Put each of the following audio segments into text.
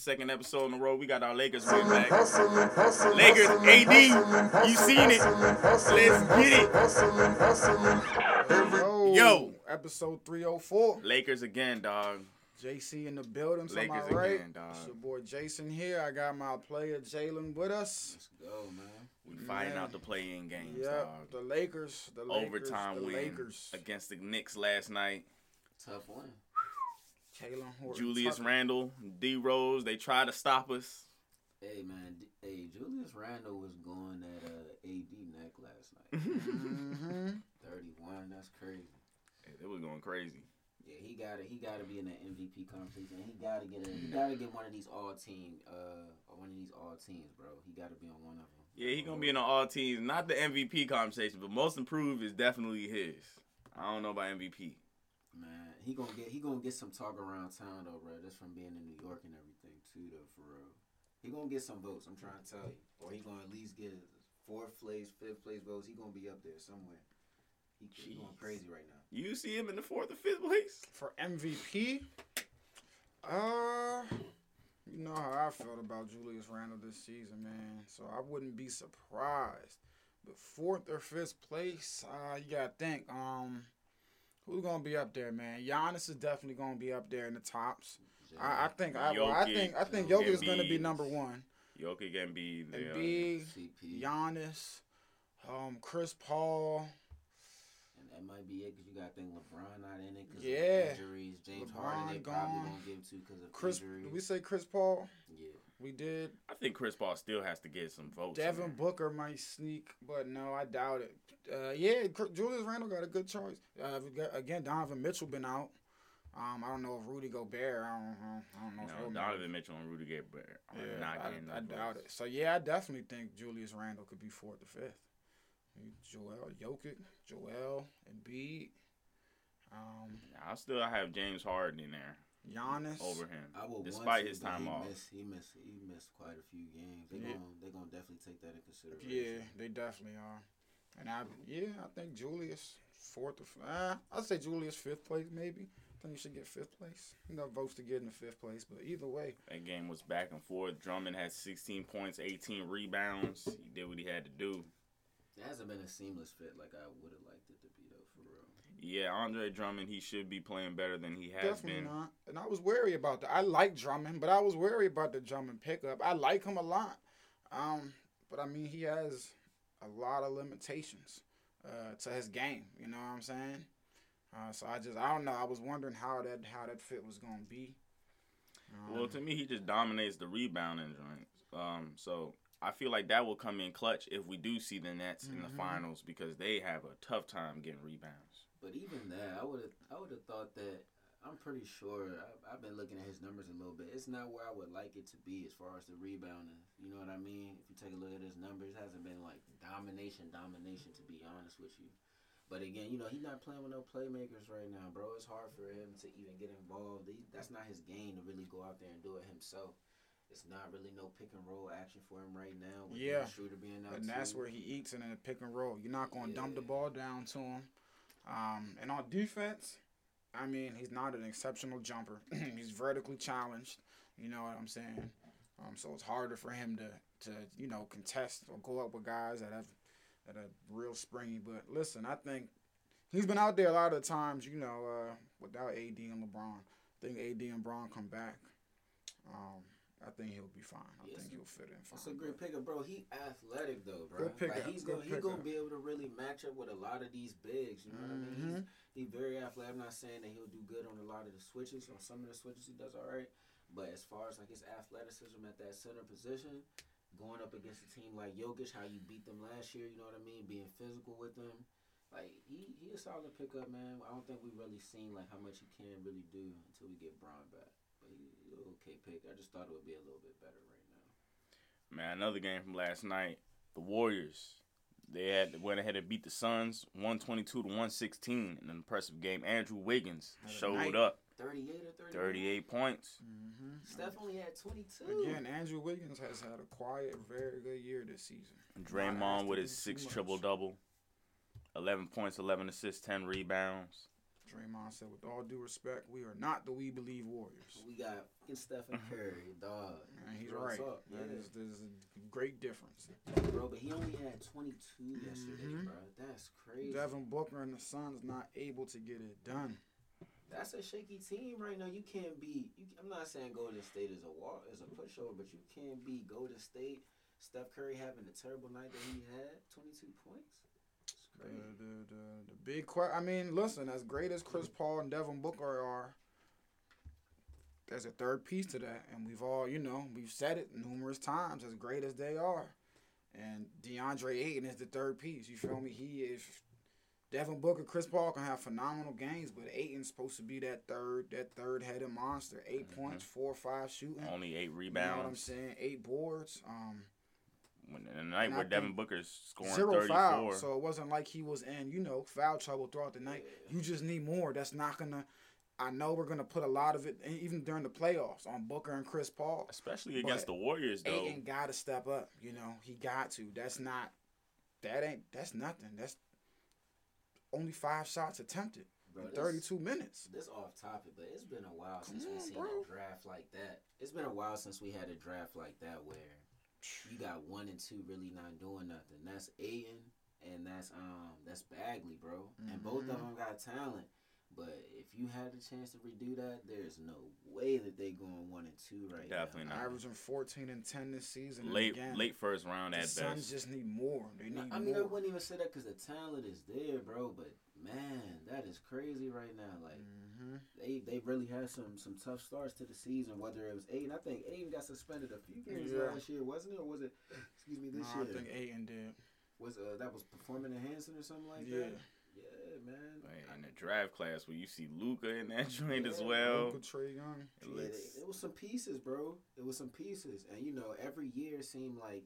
second episode in a row. We got our Lakers way back. Lakers, AD, you seen it. Let's get it. Yo, Yo. episode 304. Lakers again, dog. JC in the building, to my right. again, dog. It's your boy Jason here. I got my player Jalen with us. Let's go, man. We fighting out the play-in games, Yep, dog. the Lakers. The Lakers, Overtime the win Lakers. against the Knicks last night. Tough one. Jalen Horton. Julius Tucker. Randle, D Rose, they tried to stop us. Hey, man. D- Hey, Julius Randle was going at uh, AD neck last night. Mhm. 31. That's crazy. It was going crazy. Yeah, he got to He got to be in that MVP conversation. He got to get a. He got to get one of these all team. Uh, one of these all teams, bro. He got to be on one of them. Yeah, he gonna be in the all teams, not the MVP conversation, but most improved is definitely his. I don't know about MVP. Man, he gonna get he gonna get some talk around town though, bro. Just from being in New York and everything too, though. For real, he gonna get some votes. I'm trying to tell you, or he gonna at least get fourth place, fifth place votes. He gonna be up there somewhere. He, he going crazy right now. You see him in the fourth or fifth place? For MVP, uh, you know how I felt about Julius Randle this season, man. So I wouldn't be surprised. But fourth or fifth place, uh, you gotta think. Um, who's gonna be up there, man? Giannis is definitely gonna be up there in the tops. I, I think. I, well, I think. I think Jokic, Jokic is gonna be number one. Jokic can be there. Embiid, CP, Giannis, um, Chris Paul. and that might be it because you got to think LeBron not in it because Yeah. of injuries. James LeBron Harden they probably gone. gonna give to because of Chris, injuries. did we say Chris Paul? yeah, We did. I think Chris Paul still has to get some votes. Devin. Booker might sneak, but no, I doubt it. Uh, yeah, Julius Randle got a good choice. Uh, again, Donovan Mitchell been out. Um, I don't know if Rudy Gobert. I don't, I don't, I don't know. No, Donovan Mitchell and Rudy Gobert are it. not getting I, I doubt it. So yeah, I definitely think Julius Randle could be fourth or fifth. Joel Jokic, Joel Embiid, um, I still have James Harden in there Giannis. over him, I would despite want his time he off. Missed, he missed. He missed quite a few games. They Yeah. gonna they gonna definitely take that in consideration. Yeah, they definitely are. And I, yeah, I think Julius fourth or f- uh, I'd say Julius fifth place maybe. I think you should get fifth place. Enough votes to get in the fifth place, but either way, That game was back and forth. Drummond had 16 points, 18 rebounds. He did what he had to do. It hasn't been a seamless fit like I would have liked it to be though, for real. Yeah, Andre Drummond, he should be playing better than he has definitely been. not. And I was wary about that. I like Drummond, but I was wary about the Drummond pickup. I like him a lot, um, but I mean he has a lot of limitations uh, to his game. You know what I'm saying? Uh, so I just I don't know. I was wondering how that how that fit was gonna be. Um, Well, to me, he just dominates the rebounding joints. Um, so I feel like that will come in clutch if we do see the Nets in the Mhm. finals because they have a tough time getting rebounds. But even that, I would have I would have thought that. I'm pretty sure. I, I've been looking at his numbers a little bit. It's not where I would like it to be as far as the rebounding. You know what I mean? If you take a look at his numbers, it hasn't been like domination, domination. To be honest with you. But again, you know, he's not playing with no playmakers right now, bro. It's hard for him to even get involved. He, that's not his game to really go out there and do it himself. It's not really no pick and roll action for him right now. With Yeah. shooter being out and that's where he eats in a pick and roll. You're not going to dump the ball down to him. Um, and on defense, I mean, he's not an exceptional jumper. he's vertically challenged. You know what I'm saying? Um, so it's harder for him to, to you know contest or go up with guys that have that are real springy. But listen, I think he's been out there a lot of times. You know, uh, without AD and LeBron. I think AD and LeBron come back. Um, I think he'll be fine. I think he'll fit in fine. That's a great pickup, bro. He athletic though, bro. Good pickup, Like he's good gonna he gonna be able to really match up with a lot of these bigs. You know what I mean? He's, mm-hmm. he's very athletic. I'm not saying that he'll do good on a lot of the switches. On some of the switches, he does all right. But as far as like his athleticism at that center position, going up against a team like Jokic, how you beat them last year, you know what I mean? Being physical with them. Like he, he a solid pickup, man. I don't think we've really seen like how much he can really do until we get Bron back. But he, he a okay pick. I just thought it would be a little bit better right now. Man, another game from last night. The Warriors. They had went ahead and beat the Suns 122 to 116 in an impressive game. Andrew Wiggins Had a showed night. up. 38 or 30. 38 points. Mm-hmm. Steph only had 22. Again, Andrew Wiggins has had a quiet, very good year this season. Draymond with his six triple double. 11 points, 11 assists, 10 rebounds. Draymond said, with all due respect, we are not the We Believe Warriors. We got fucking Stephen Curry, dog. And he's right. talk, That yeah. is, there's a great difference. Bro, but he only had 22 yesterday, Mhm. bro. That's crazy. Devin Booker and the Suns not able to get it done. That's a shaky team right now. You can't be. You, I'm not saying Golden State is a walk, is a pushover, but you can't be Golden State. Steph Curry having the terrible night that he had, 22 points. The, the, the, the big question. I mean, listen, as great as Chris Paul and Devin Booker are, there's a third piece to that, and we've all, you know, we've said it numerous times. As great as they are, and DeAndre Ayton is the third piece. You feel me? He is. Devin Booker, Chris Paul can have phenomenal games, but Ayton's supposed to be that third, that third-headed monster. 8 points, four or five shooting. Only eight You know what I'm saying? Eight boards. Um, When, in a night And where Devin Booker's scoring zero 34. foul. So it wasn't like he was in, you know, foul trouble throughout the night. You just need more. That's not gonna. I know we're gonna put a lot of it, even during the playoffs, on Booker and Chris Paul. Especially against the Warriors, though. Ayton got to step up. You know, he got to. That's not. That ain't. That's nothing. That's only five shots attempted Bro, in this- 32 minutes. This off topic, but it's been a while since Come we on, seen bro. a draft like that. It's been a while since we had a draft like that where you got one and two really not doing nothing. That's Ayton and that's um that's Bagley, bro. And both of Mhm. them got talent. But if you had the chance to redo that, there's no way that they going one and two right Definitely now. not. Averaging 14 and 10 this season. late again, late first round the at Suns best. just need more. They No, need I mean, I wouldn't even say that because the talent is there, bro. But man, that is crazy right now. Like hmm they they really had some some tough starts to the season. Whether it was Ayton, I think Ayton got suspended a few games Yeah. last year, wasn't it? Or was it? Excuse me, this No, I year think Ayton did. was uh, that was performing enhancing or something like Yeah. that. Yeah, man. Like, in the draft class where you see Luka in that joint as well. Luka, Trae Young. It Yeah, looks- they- it was some pieces, bro. It was some pieces, and you know, every year seemed like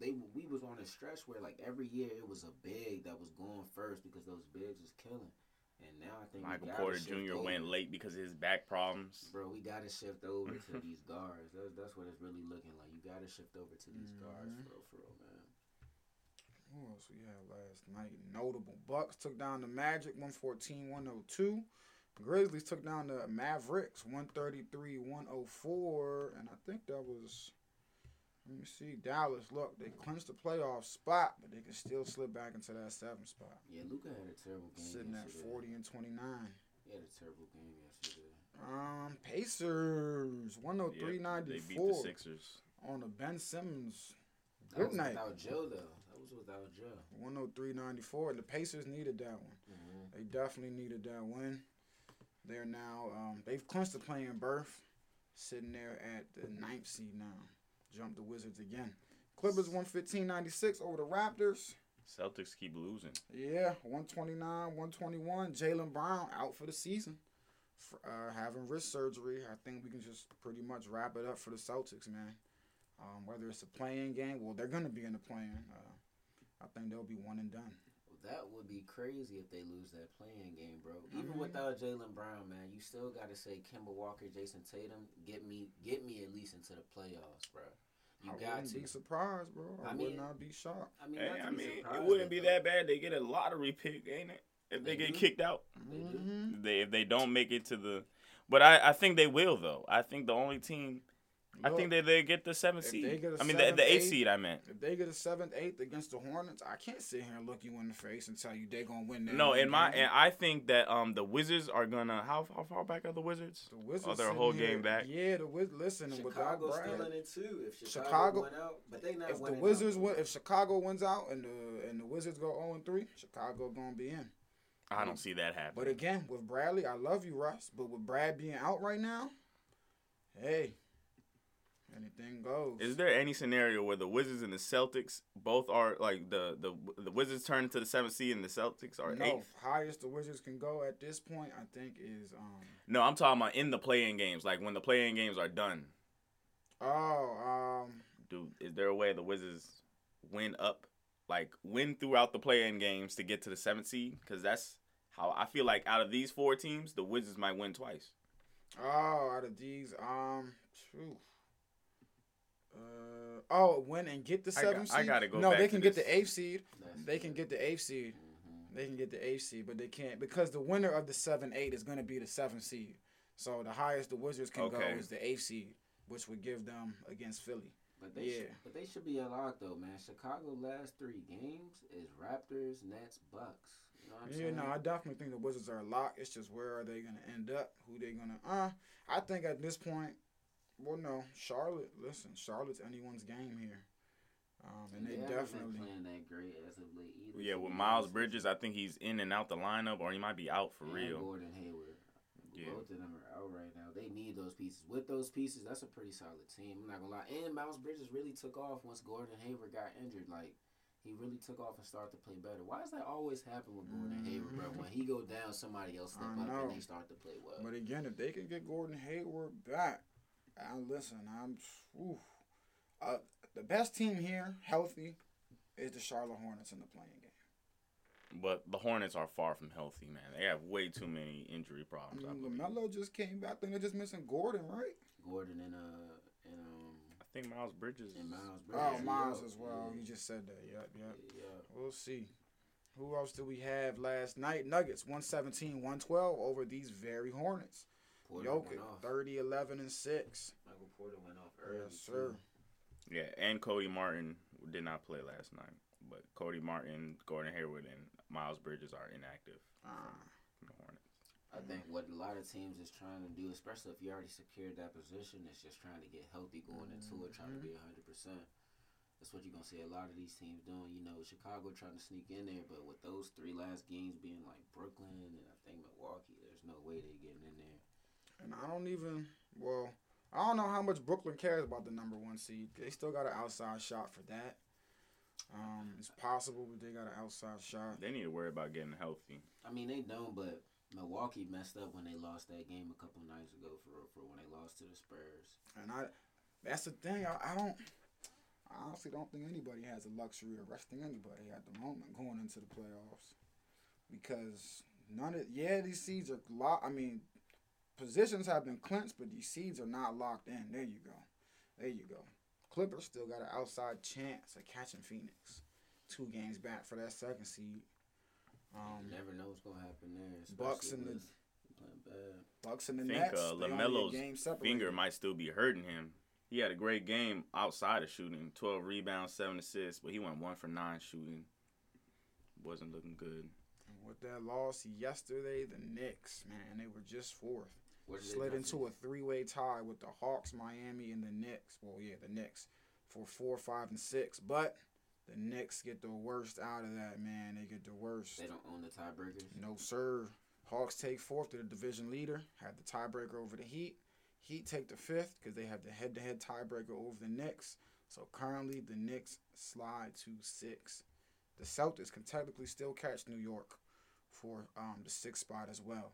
they we was on a stretch where like every year it was a big that was going first because those bigs was killing, and now I think Michael Porter Jr. over. went late because of his back problems. Bro, we gotta shift over to these guards. That's that's what it's really looking like. You gotta shift over to these guards, Mhm. for real, for real, man. Who else we had last night? Notable. Bucks took down the Magic 114 102. Grizzlies took down the Mavericks 133 104. And I think that was, let me see, Dallas. Look, they clinched the playoff spot, but they can still slip back into that seventh spot. Yeah, Luka had a terrible game. Sitting at 40 and 29. He had a terrible game yesterday. Um, Pacers 103 Yep, they beat the Sixers. on the Ben Simmons. That Good was night. without Joe though. That was without Joe. 103 94. And the Pacers needed that one. Mm-hmm. They definitely needed that win. They're now um, they've clinched the play-in berth, sitting there at the ninth seed now. Jump the Wizards again. Clippers 115-96 over the Raptors. Celtics keep losing. Yeah, 129, 121. Jaylen Brown out for the season. Uh, having wrist surgery. I think we can just pretty much wrap it up for the Celtics, man. Um, whether it's a play-in game, well, they're gonna be in the play-in. Uh, I think they'll be one and done. That would be crazy if they lose that play-in game, bro. Even Mhm. without Jaylen Brown, man, you still got to say Kemba Walker, Jayson Tatum, get me, get me at least into the playoffs, bro. You I got to. be surprised, bro. I, I would not be shocked. I mean, Hey, I mean, it wouldn't be though- that bad. They get a lottery pick, ain't it? If they, They get do. kicked out, They do. Mhm. they if they don't make it to the, but I, I think they will though. I think the only team, I think they they get the seventh seed. they get a I mean the, seventh, the eighth eighth- seed. I meant. If they get a seventh, eighth against the Hornets, I can't sit here and look you in the face and tell you they're gonna win. That No, one in my game. and I think that um the Wizards are gonna how how far back are the Wizards? the Wizards Oh, they're a whole here- game back. Yeah, the Wiz. Listen, and without Chicago's Brad, still in it too. If Chicago, Chicago- went out, but they not if the Wizards out. win, if Chicago wins out and the and the Wizards go zero and three, Chicago gonna be in. I don't see that happen. But again, with Bradley, I love you, Russ. But with Brad being out right now, hey, anything goes. Is there any scenario where the Wizards and the Celtics both are like the the the Wizards turn into the seventh seed and the Celtics are no, eighth? highest the Wizards can go at this point, I think, is um. No, I'm talking about in the play-in games, like when the play-in games are done. Oh, um, Do is there a way the Wizards win up, like win throughout the play-in games to get to the seventh seed? Because that's how I feel like out of these four teams, the Wizards might win twice. Oh, out of these, um, phew. Uh, oh, win and get the I seventh got- I seed. gotta go No, back they to can get this. the eighth seed. That's They can get the eighth seed. Mhm. They can get the eighth seed, but they can't because the winner of the seven eight is going to be the seventh seed. So the highest the Wizards can go is the eighth seed, which would give them against Philly. But they Yeah. should, but they should be unlocked though, man. Chicago last three games is Raptors, Nets, Bucks. You know Yeah, saying? no, I definitely think the Wizards are a locked. It's just where are they going to end up? Who they going to? Uh, I think at this point, well, no, Charlotte. Listen, Charlotte's anyone's game here, um, and they haven't definitely. playing that great as of late either. Yeah, with Miles. Bridges, I think he's in and out the lineup, or he might be out for and real. Gordon Hayward. Yeah. Both of them are out right now. They need those pieces. With those pieces, that's a pretty solid team. I'm not gonna lie. And Miles Bridges really took off once Gordon Hayward got injured. Like he really took off and started to play better. Why does that always happen with Gordon Hayward, bro? When he go down, somebody else step up and they start to play well. But again, if they can get Gordon Hayward back, I listen. I'm, ooh, uh, the best team here, healthy, is the Charlotte Hornets in the play-in game. But the Hornets are far from healthy, man. They have way too many injury problems. I, mean, believe. LaMelo just came back. I think they're just missing Gordon, right? Gordon and uh and um I think Miles Bridges. and is- Miles Oh, Miles as well. Yeah, You just said that. Yep, yep. yeah. We'll see. Who else do we have last night? Nuggets 117, 112 over these very Hornets. Porter Jokic went off. 30, 11, and 6. Michael Porter went off early. Yes, sir. too. Yeah, and Cody Martin did not play last night. But Cody Martin, Gordon Hayward, and Miles Bridges are inactive Ah. from the Hornets. I think what a lot of teams is trying to do, especially if you already secured that position, is just trying to get healthy going into it, trying to be hundred percent. That's what you're gonna see a lot of these teams doing. You know, Chicago trying to sneak in there, but with those three last games being like Brooklyn and I think Milwaukee, there's no way they're getting in there. And I don't even, well, I don't know how much Brooklyn cares about the number one seed. They still got an outside shot for that. Um, it's possible, but they got an outside shot. They need to worry about getting healthy. I mean, they don't, but Milwaukee messed up when they lost that game a couple nights ago for for when they lost to the Spurs. And I, that's the thing. I, I don't, I honestly don't think anybody has the luxury of resting anybody at the moment going into the playoffs, because none of yeah these seeds are locked. I mean, positions have been clinched, but these seeds are not locked in. There you go, there you go. Clippers still got an outside chance of catching Phoenix, two games back for that second seed. Um, you never know what's gonna happen there. Bucks especially and the- with- playing bad. Bucks and the I think Nets. uh, they only a LaMelo's game finger might still be hurting him. He had a great game outside of shooting, twelve rebounds, seven assists, but he went one for nine shooting. Wasn't looking good. With that loss yesterday, the Knicks, man, they were just fourth. Slid into a three-way tie with the Hawks, Miami, and the Knicks. Well, yeah, the Knicks for four, five, and six. But the Knicks get the worst out of that, man. They get the worst. They don't own the tiebreakers. No, sir. Hawks take fourth to the division leader. Had the tiebreaker over the Heat. Heat take the fifth because they have the head-to-head tiebreaker over the Knicks. So currently, the Knicks slide to six. The Celtics can technically still catch New York for um, the sixth spot as well.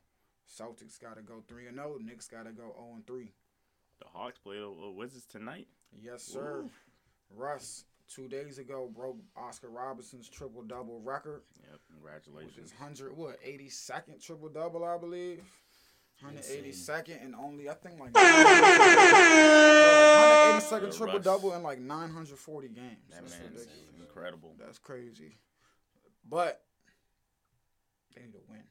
Celtics got to go three and zero. Knicks got to go zero and three. The Hawks play the uh, Wizards tonight. Yes, sir. Russ two days ago broke Oscar Robinson's triple double record. Yep, congratulations. his hundred what eighty second triple double, I believe. Hundred eighty second and only I think like hundred eighty second Uh, triple Russ. double in like nine hundred forty games. That That's man's ridiculous. incredible. That's crazy. But they need to win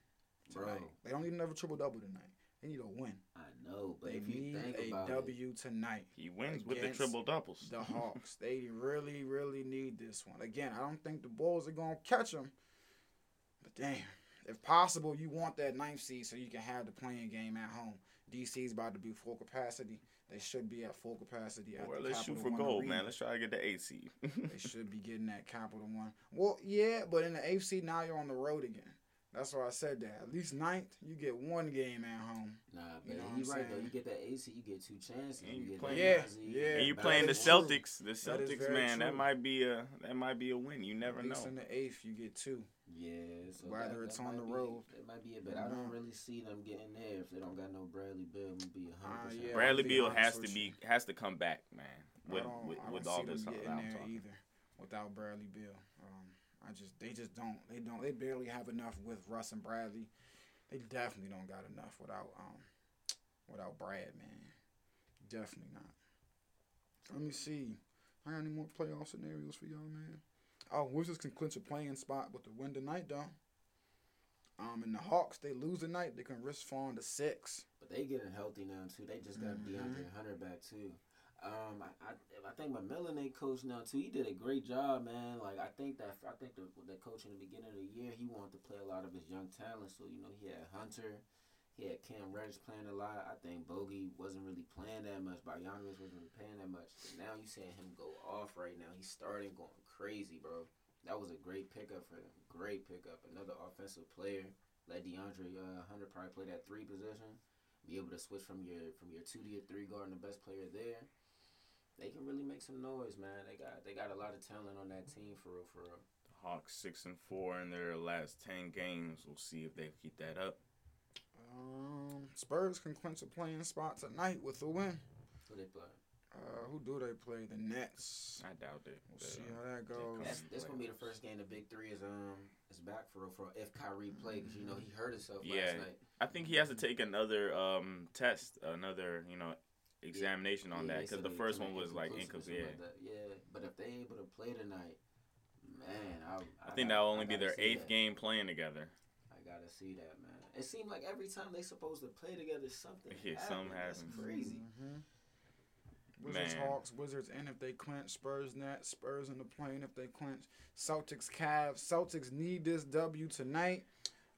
Bro. They don't need another triple double tonight. They need to win. I know, but They if you need think a about it, W tonight. He wins with the triple doubles. The Hawks. they really, really need this one. Again, I don't think the Bulls are gonna catch them. But damn, if possible, you want that ninth seed so you can have the play-in game at home. DC's about to be full capacity. They should be at full capacity at Well, the let's shoot for One gold, Arena. man. Let's try to get the eight seed. they should be getting that Capital One. Well, yeah, but in the AFC now you're on the road again. That's why I said that. At least ninth, you get one game at home. nah, You but know what he's I'm right though. You get that AC, you get two chances. And you you get playing- that Yeah, Nazi. yeah. and you that playing the is true. Celtics. The Celtics, very man, that might be a that might be a win. You never At know. in the eighth, you get two. Yeah, so Whether that- it's that on might the be- road. It might be it, but I don't really see them getting there if they don't got no Bradley Beal. I'm gonna be a hundred uh, percent. yeah. Bradley I'll Beal has to be has to come back, man. With with, with all this them I'm getting there talking. either. without Bradley Beal. I just they just don't they don't they barely have enough with Russ and Bradley. They definitely don't got enough without um without Brad, man. Definitely not. Let me see. I got any more playoff scenarios for y'all, man? Oh, Wizards can clinch a play-in spot with the win tonight, though. Um, and the Hawks, they lose tonight, they can risk falling to six. But they getting healthy now too. They just got Mhm. DeAndre Hunter back too. Um, I, I I think my they coach now too. He did a great job, man. Like I think that I think the the coach in the beginning of the year he wanted to play a lot of his young talent. So you know he had Hunter, he had Cam Reddish playing a lot. I think Bogey wasn't really playing that much. Bogdanovic wasn't really playing that much. But now you seeing him go off right now. He's starting going crazy, bro. That was a great pickup for them. Great pickup. Another offensive player. Let DeAndre uh, Hunter probably play that three position. Be able to switch from your from your two to your three guard and the best player there. They can really make some noise, man. They got they got a lot of talent on that team for real, for real. Hawks six and four in their last ten games. We'll see if they keep that up. Um, Spurs can clinch a play-in spot tonight with a win. Who they play? Uh, who do they play? The Nets. I doubt it. We'll see uh, how that goes. That's in this gonna be the first game. The big three is um is back for real, for real. If Kyrie play, because you know he hurt himself Yeah. last night. I think he has to take another um test, another you know examination on Yeah, that because the first one was like inconclusive incomplete. Yeah. like. Yeah, but if they able to play tonight, man, I I think gotta- that'll only be their eighth that. game playing together. I gotta see that, man. It seemed like every time they supposed to play together, something Yeah, something happened. That's happens. crazy. Mhm. Wizards, Man. Hawks, Wizards in if they clinch. Spurs, Nets, Spurs in the plane if they clinch. Celtics, Cavs. Celtics need this W tonight.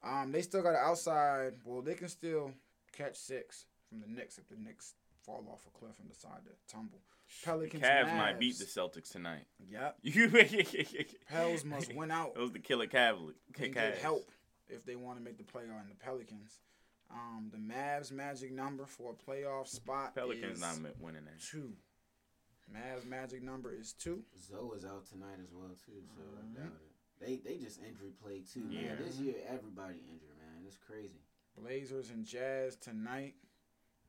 Um, they still got an outside. Well, they can still catch six from the Knicks if the Knicks fall off a cliff and decide to tumble. Pelicans, Cavs might beat the Celtics tonight. Yep. Pels Pels must win out. Those the killer Cavaliers. and get help if they want to make the playoff in the Pelicans. Um, the Mavs magic number for a playoff spot Pelicans is not winning that. two. Mavs magic number is two. Zoe is out tonight as well too, so I Mhm. doubt it. They they just injury play too, Yeah. man. This year everybody injured, man. It's crazy. Blazers and Jazz tonight.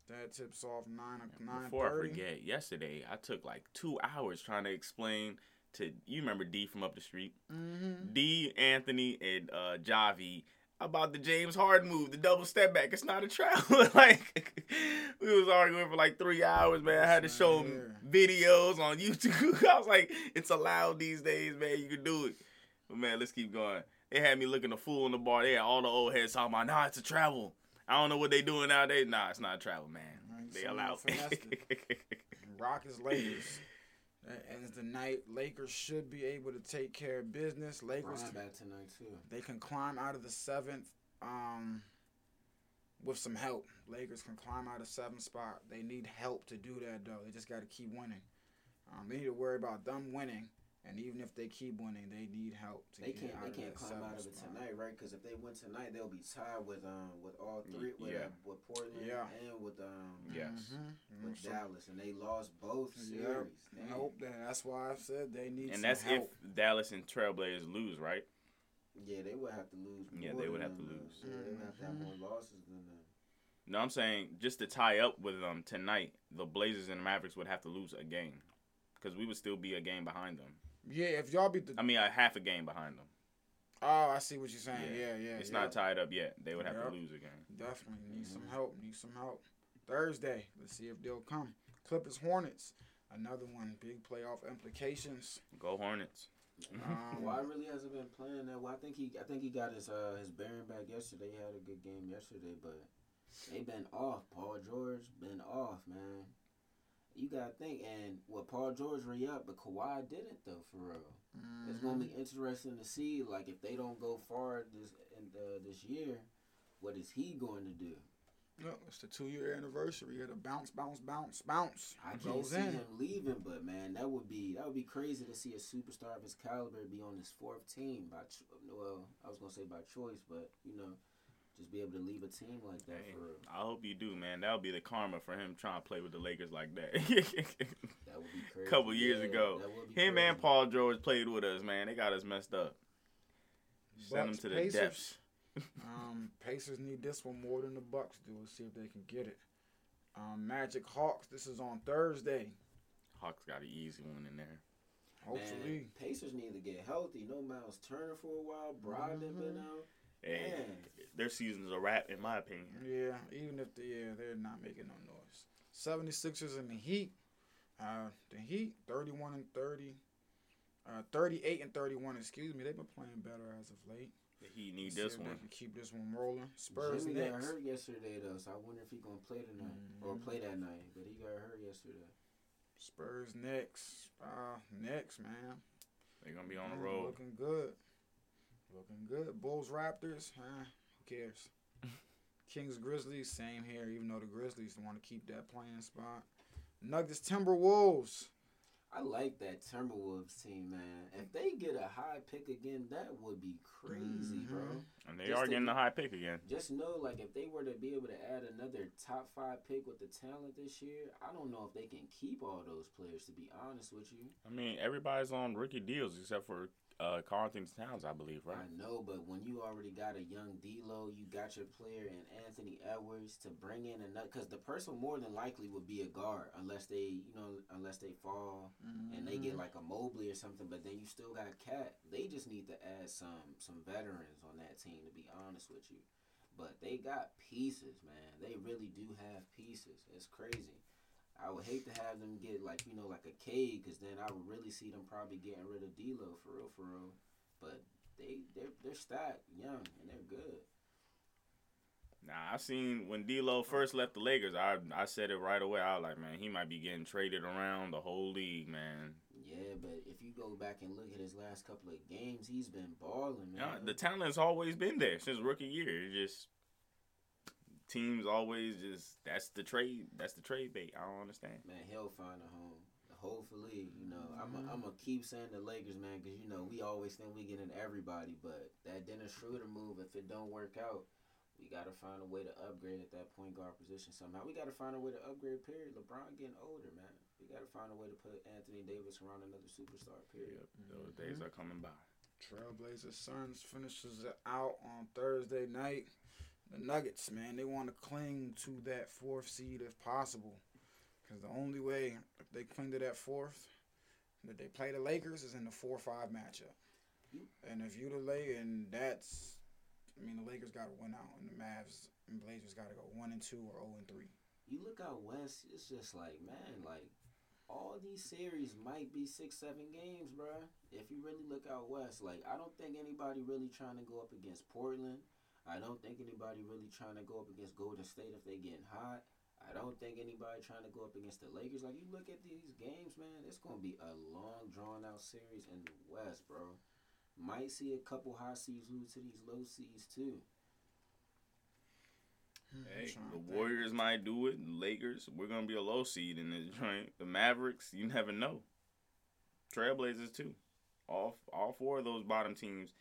That tips off nine nine Before I forget, yesterday I took like two hours trying to explain to you remember D from up the street, Mm-hmm. D, Anthony, and uh, Javi about the James Harden move, the double step back. It's not a travel. like we was arguing for like three hours, man. I had to show him videos on YouTube. I was like, it's allowed these days, man. You can do it. But man, let's keep going. They had me looking a fool in the bar. They had all the old heads talking about, nah, it's a travel. I don't know what they doing nowadays. Nah, it's not a travel, man. Right, They someone allowed. Rockets Lakers. That ends the night. Lakers should be able to take care of business. Lakers Brian back tonight too. they can climb out of the seventh um, with some help. Lakers can climb out of seventh spot. They need help to do that though. They just got to keep winning. Um, they need to worry about them winning, and even if they keep winning, they need help to They get can't out they of can't climb out of it spot. tonight, right? Because if they win tonight, they'll be tied with um with all three with, Yeah. uh, with Portland Yeah. and with um Yes. Mhm. with So- Dallas, and they lost both Yeah. series. I Damn. hope. That's why I said they need help and some that's help. if Dallas and Trailblazers lose, right? Yeah, they would have to lose. Yeah, they would than have to lose. though. Yeah, they would have to have more losses than them. No, I'm saying just to tie up with them tonight, the Blazers and the Mavericks would have to lose a game because we would still be a game behind them. Yeah, if y'all beat the. I mean, a half a game behind them. oh, I see what you're saying. Yeah. Yeah, yeah. It's yeah. not tied up yet. They would have Yep. to lose a game. Definitely need some Mhm. help. Need some help. Thursday. Let's see if they'll come. Clippers Hornets. Another one. Big playoff implications. Go Hornets. Um, Kawhi really hasn't been playing that well. I think he, I think he got his uh his bearing back yesterday. He had a good game yesterday, but they've been off. Paul George been off, man. You gotta think, and what Paul George re up, but Kawhi didn't though, for real. It's gonna be mhm. interesting to see, like, if they don't go far this in uh, this year, what is he going to do? Yep, it's the two year anniversary. It'll bounce, bounce, bounce, bounce. I can't see in. him leaving, but man, that would be that would be crazy to see a superstar of his caliber be on his fourth team by well, I was gonna say by choice, but you know, just be able to leave a team like that Hey, for real. I hope you do, man. That'll be the karma for him trying to play with the Lakers like that. That would be crazy. Couple years Yeah, ago. that would be him crazy. and Paul George played with us, man. They got us messed up. Send them to the Pacers. depths. Um, Pacers need this one more than the Bucks do. Let's see if they can get it. Um, Magic Hawks. This is on Thursday. Hawks got an easy one in there. Hopefully. Man, Pacers need to get healthy. No Miles Turner for a while. Brogdon been Mm-hmm. out. Hey, Man. their season's a wrap, in my opinion. Yeah, even if they, yeah, they're not making no noise. 76ers and the Heat. Uh, the Heat, 31 and 30. Uh, 38 and 31, excuse me. They've been playing better as of late. He need See this if they one. can keep this one rolling. Spurs Jimmy got hurt yesterday though, so I wonder if he gonna play tonight or Mhm. play that night. But he got hurt yesterday. Spurs next. Uh, next, man. They're gonna be on the road. Looking good. Looking good. Bulls Raptors. huh? who cares? Kings Grizzlies. Same here. Even though the Grizzlies want to keep that play-in spot. Nuggets Timberwolves. I like that Timberwolves team, man. If they get a high pick again, that would be crazy, bro. Mhm. And they Just are to- getting the high pick again. Just know, like, if they were to be able to add another top five pick with the talent this year, I don't know if they can keep all those players. To be honest with you, I mean, everybody's on rookie deals except for uh, Karl-Anthony Towns, I believe, right? I know, but when you already got a young D'Lo, you got your player and Anthony Edwards to bring in another, because the person more than likely would be a guard unless they, you know, unless they fall and they Mm-hmm. get like a Mobley or something. But then you still got KAT. They just need to add some some veterans on that team. To be honest with you, but they got pieces, man. They really do have pieces. It's crazy. I would hate to have them get like you know like a K, because then I would really see them probably getting rid of D'Lo for real, for real. But they they're they're stacked, young, and they're good. Nah, I seen when D'Lo first left the Lakers. I I said it right away. I was like, man, he might be getting traded around the whole league, man. Yeah, but if you go back and look at his last couple of games, he's been balling, man. Yeah, the talent's always been there since rookie year. It just teams always just that's the trade. That's the trade bait. I don't understand. man, he'll find a home. Hopefully, you know, I'm i I'm gonna keep saying the Lakers, man, because you know we always think we get in everybody, but that Dennis Schroeder move, if it don't work out, we gotta find a way to upgrade at that point guard position somehow. We gotta find a way to upgrade. Period. LeBron getting older, man. We gotta find a way to put Anthony Davis around another superstar. Period. Yep, those mm-hmm. days are coming by. Trailblazers Suns finishes it out on Thursday night. The Nuggets, man, they want to cling to that fourth seed if possible. Because the only way they cling to that fourth, that they play the Lakers is in the 4 5 matchup. And if you delay, and that's, I mean, the Lakers got to win out, and the Mavs and Blazers got to go 1 and 2 or 0 and 3. You look out west, it's just like man, like all these series might be six, seven games, bruh. If you really look out west, like I don't think anybody really trying to go up against Portland. I don't think anybody really trying to go up against Golden State if they getting hot. I don't think anybody trying to go up against the Lakers. Like you look at these games, man, it's gonna be a long, drawn out series in the West, bro. Might see a couple high seeds lose to these low seeds too. Hey, the to think. Warriors might do it. Lakers, we're gonna be a low seed in this joint. The Mavericks, you never know. Trailblazers too. All all four of those bottom teams,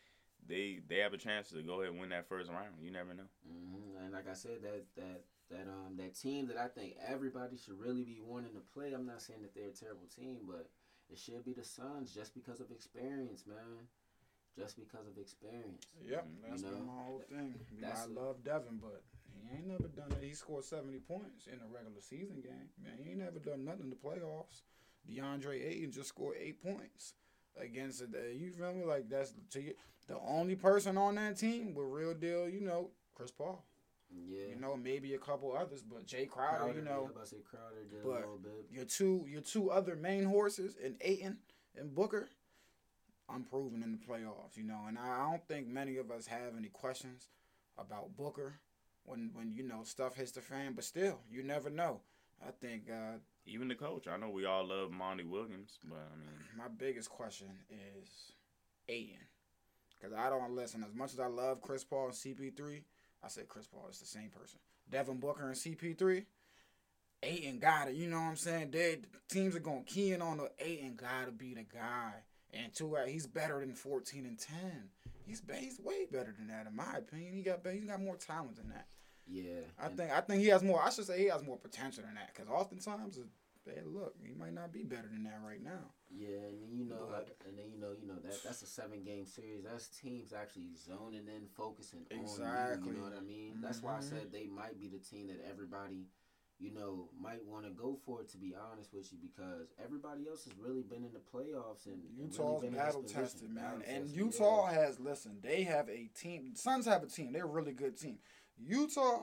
they they have a chance to go ahead and win that first round. You never know. hmm And like I said, that that that um that team that I think everybody should really be wanting to play. I'm not saying that they're a terrible team, but it should be the Suns just because of experience, man. Just because of experience. Yep, Mhm. that's You know, been my whole thing. We that's I a- love Devin, but he ain't never done it. He scored 70 points in a regular season game. Man, he ain't never done nothing in the playoffs. DeAndre Ayton just scored eight points against the. You feel me? Like that's to you, the only person on that team with real deal. You know, Chris Paul. Yeah. You know, maybe a couple others, but Jay Crowder. you know, I'm about to say Crowder did but- a little bit. your two your two other main horses in Ayton and Booker, unproven in the playoffs, you know, and I don't think many of us have any questions about Booker when when you know stuff hits the fan, but still, you never know. I think uh, Even the coach, I know we all love Monty Williams, but I mean, my biggest question is Ayton. Because I don't listen, as much as I love Chris Paul and CP3, I said Chris Paul is the same person. Devin Booker and CP3, Ayton got it. You know what I'm saying? They teams are going to key in on the Ayton got to be the guy. And two, uh, he's better than 14 and 10. He's he's way better than that in my opinion. He got he's got more talent than that. Yeah. I think I think he has more. I should say he has more potential than that. Because oftentimes, uh, hey, look, he might not be better than that right now. Yeah, and then you know, But- like, and then you know, you know that that's a seven game series. That's teams actually zoning in, focusing on you. Exactly. You know what I mean? That's why I Mhm. said they might be the team that everybody you know, might want to go for it. To be honest with you, because everybody else has really been in the playoffs and Utah's really been battle tested, man. Battle And tested, Utah yeah. has listen, they have a team. Suns have a team. They're a really good team. Utah,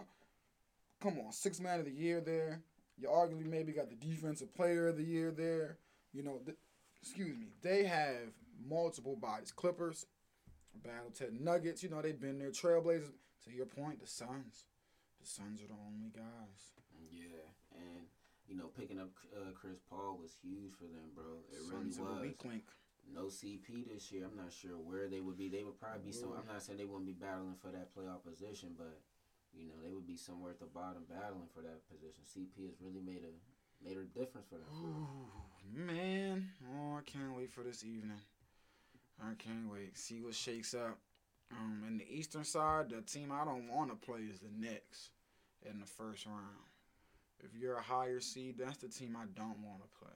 come on, six man of the year there. You arguably maybe got the defensive player of the year there. You know, th- excuse me. They have multiple bodies. Clippers, battle tested Nuggets. You know they've been there. Trailblazers. To your point, the Suns. The Suns are the only guys. Yeah, and you know, picking up uh, Chris Paul was huge for them, bro. It Suns really was. weak link. No CP this year. I'm not sure where they would be. They would probably be So I'm not saying they wouldn't be battling for that playoff position, but you know, they would be somewhere at the bottom battling for that position. CP has really made a made a difference for them. Ooh, man. Oh, I can't wait for this evening. I can't wait. See what shakes up. Um, in the eastern side, the team I don't want to play is the Knicks in the first round. If you're a higher seed, that's the team I don't want to play.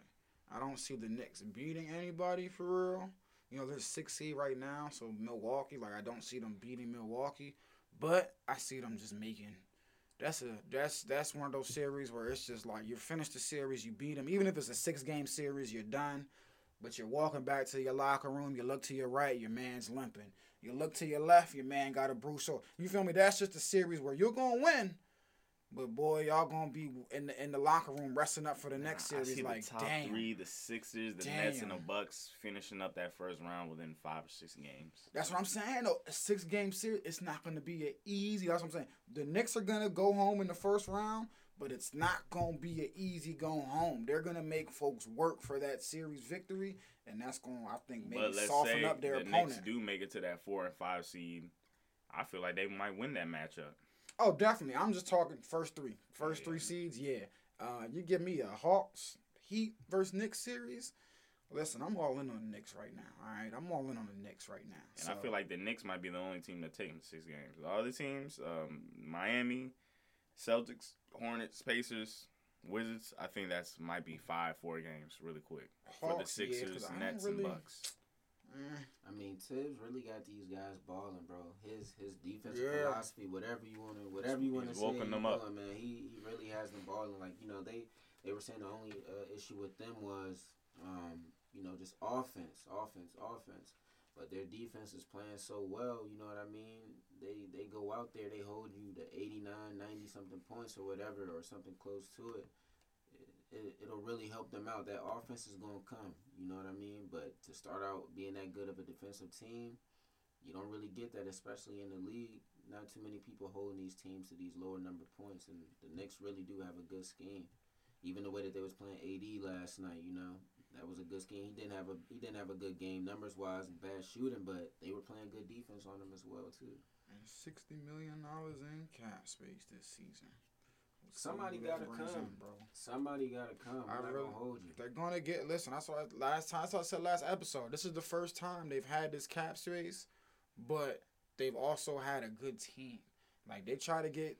I don't see the Knicks beating anybody for real. You know, they're six seed right now, so Milwaukee, like I don't see them beating Milwaukee, but I see them just making. That's a that's that's one of those series where it's just like you finish the series, you beat them, even if it's a six game series, you're done. But you're walking back to your locker room. You look to your right, your man's limping. You look to your left, your man got a bruise. So you feel me? That's just a series where you're gonna win, but boy, y'all gonna be in the in the locker room resting up for the next series. Like the top damn, three, the Sixers, the Nets, and the Bucks finishing up that first round within five or six games. That's what I'm saying. Though a six game series, it's not gonna be an easy. That's what I'm saying. The Knicks are gonna go home in the first round, but it's not gonna be an easy going home. They're gonna make folks work for that series victory, and that's gonna, I think, maybe but let's soften say up their the opponent. Knicks do make it to that four and five seed. I feel like they might win that matchup. Oh, definitely. I'm just talking first three. First Yeah. three seeds, yeah. Uh, you give me a Hawks Heat versus Knicks series. Listen, I'm all in on the Knicks right now. All right, I'm all in on the Knicks right now. And I feel like the Knicks might be the only team that take them six games. All the other teams, um, Miami, Celtics, Hornets, Pacers, Wizards. I think that's might be five, four games really quick for the Hawks, yeah, 'cause Sixers, don't Nets, really- and Bucks. I mean, Thibs really got these guys balling, bro. His his defensive Yeah. philosophy, whatever you want to, whatever you want to He's say, woken he them up. man. He he really has them balling. Like you know, they they were saying the only uh, issue with them was, um, you know, just offense, offense, offense. But their defense is playing so well, you know what I mean? They they go out there, they hold you to 89, 90 something points or whatever, or something close to it. It, it, it'll really help them out. That offense is going to come, you know what I mean? But to start out being that good of a defensive team, you don't really get that, especially in the league. Not too many people holding these teams to these lower number points, and the Knicks really do have a good scheme. Even the way that they was playing AD last night, you know, that was a good scheme. He didn't have a he didn't have a good game numbers wise bad shooting, but they were playing good defense on him as well too. and sixty million dollars in cap space this season. Somebody gotta come. in, bro. Somebody gotta come. I I'm not really- gonna hold you. They're gonna get. Listen, I saw last time. That's what I said last episode. This is the first time they've had this cap space, but they've also had a good team. Like they try to get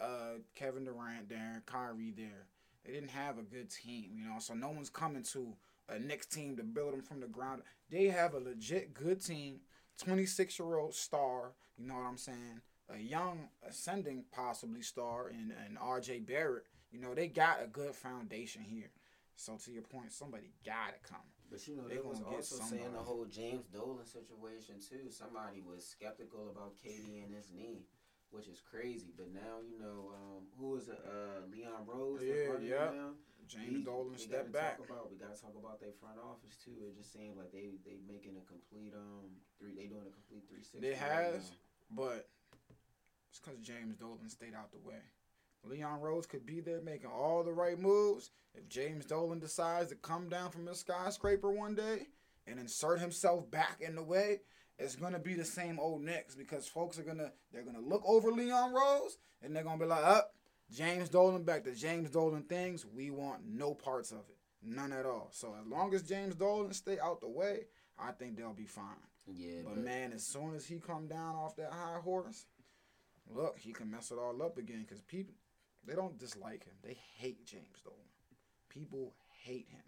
uh, Kevin Durant there, Kyrie there. They didn't have a good team, you know. So no one's coming to a next team to build them from the ground. They have a legit good team. Twenty six year old star. You know what I'm saying? A young ascending possibly star in in R.J. Barrett. You know they got a good foundation here. So to your point, somebody gotta come. But you know, They they was get also saying the whole James Dolan situation too. Somebody was skeptical about KD and his knee, which is crazy. But now you know um, who is it? Uh, Leon Rose. Yeah, yeah. James He- Dolan step back. About, we gotta talk about their front office too. It just seems like they they making a complete um three. They doing a complete three sixty. They has, but it's because James Dolan stayed out the way. Leon Rose could be there making all the right moves. If James Dolan decides to come down from his skyscraper one day and insert himself back in the way, it's gonna be the same old Knicks because folks are gonna they're gonna look over Leon Rose and they're gonna be like, up, James Dolan back to James Dolan things. We want no parts of it, none at all. So as long as James Dolan stay out the way, I think they'll be fine. Yeah, But man, as soon as he come down off that high horse, look, he can mess it all up again. Cause people, they don't dislike him. They hate James Dolan. People hate him.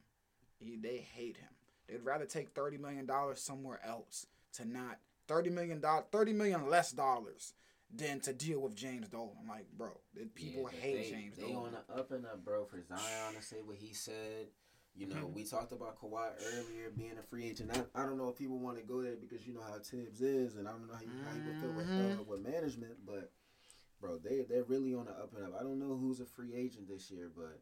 He, they hate him. They'd rather take thirty million dollars somewhere else to not thirty million dollars, thirty million less dollars than to deal with James Dolan. Like, bro, people Yeah, hate they, James They Dolan. on the up and up, bro. For Zion to say what he said, you know, Mm-hmm. we talked about Kawhi earlier being a free agent. I, I don't know if people want to go there because you know how Thibs is, and I don't know how you, how you would feel with, Mm-hmm. uh, with management, but bro, they they're really on the up and up. I don't know who's a free agent this year, but.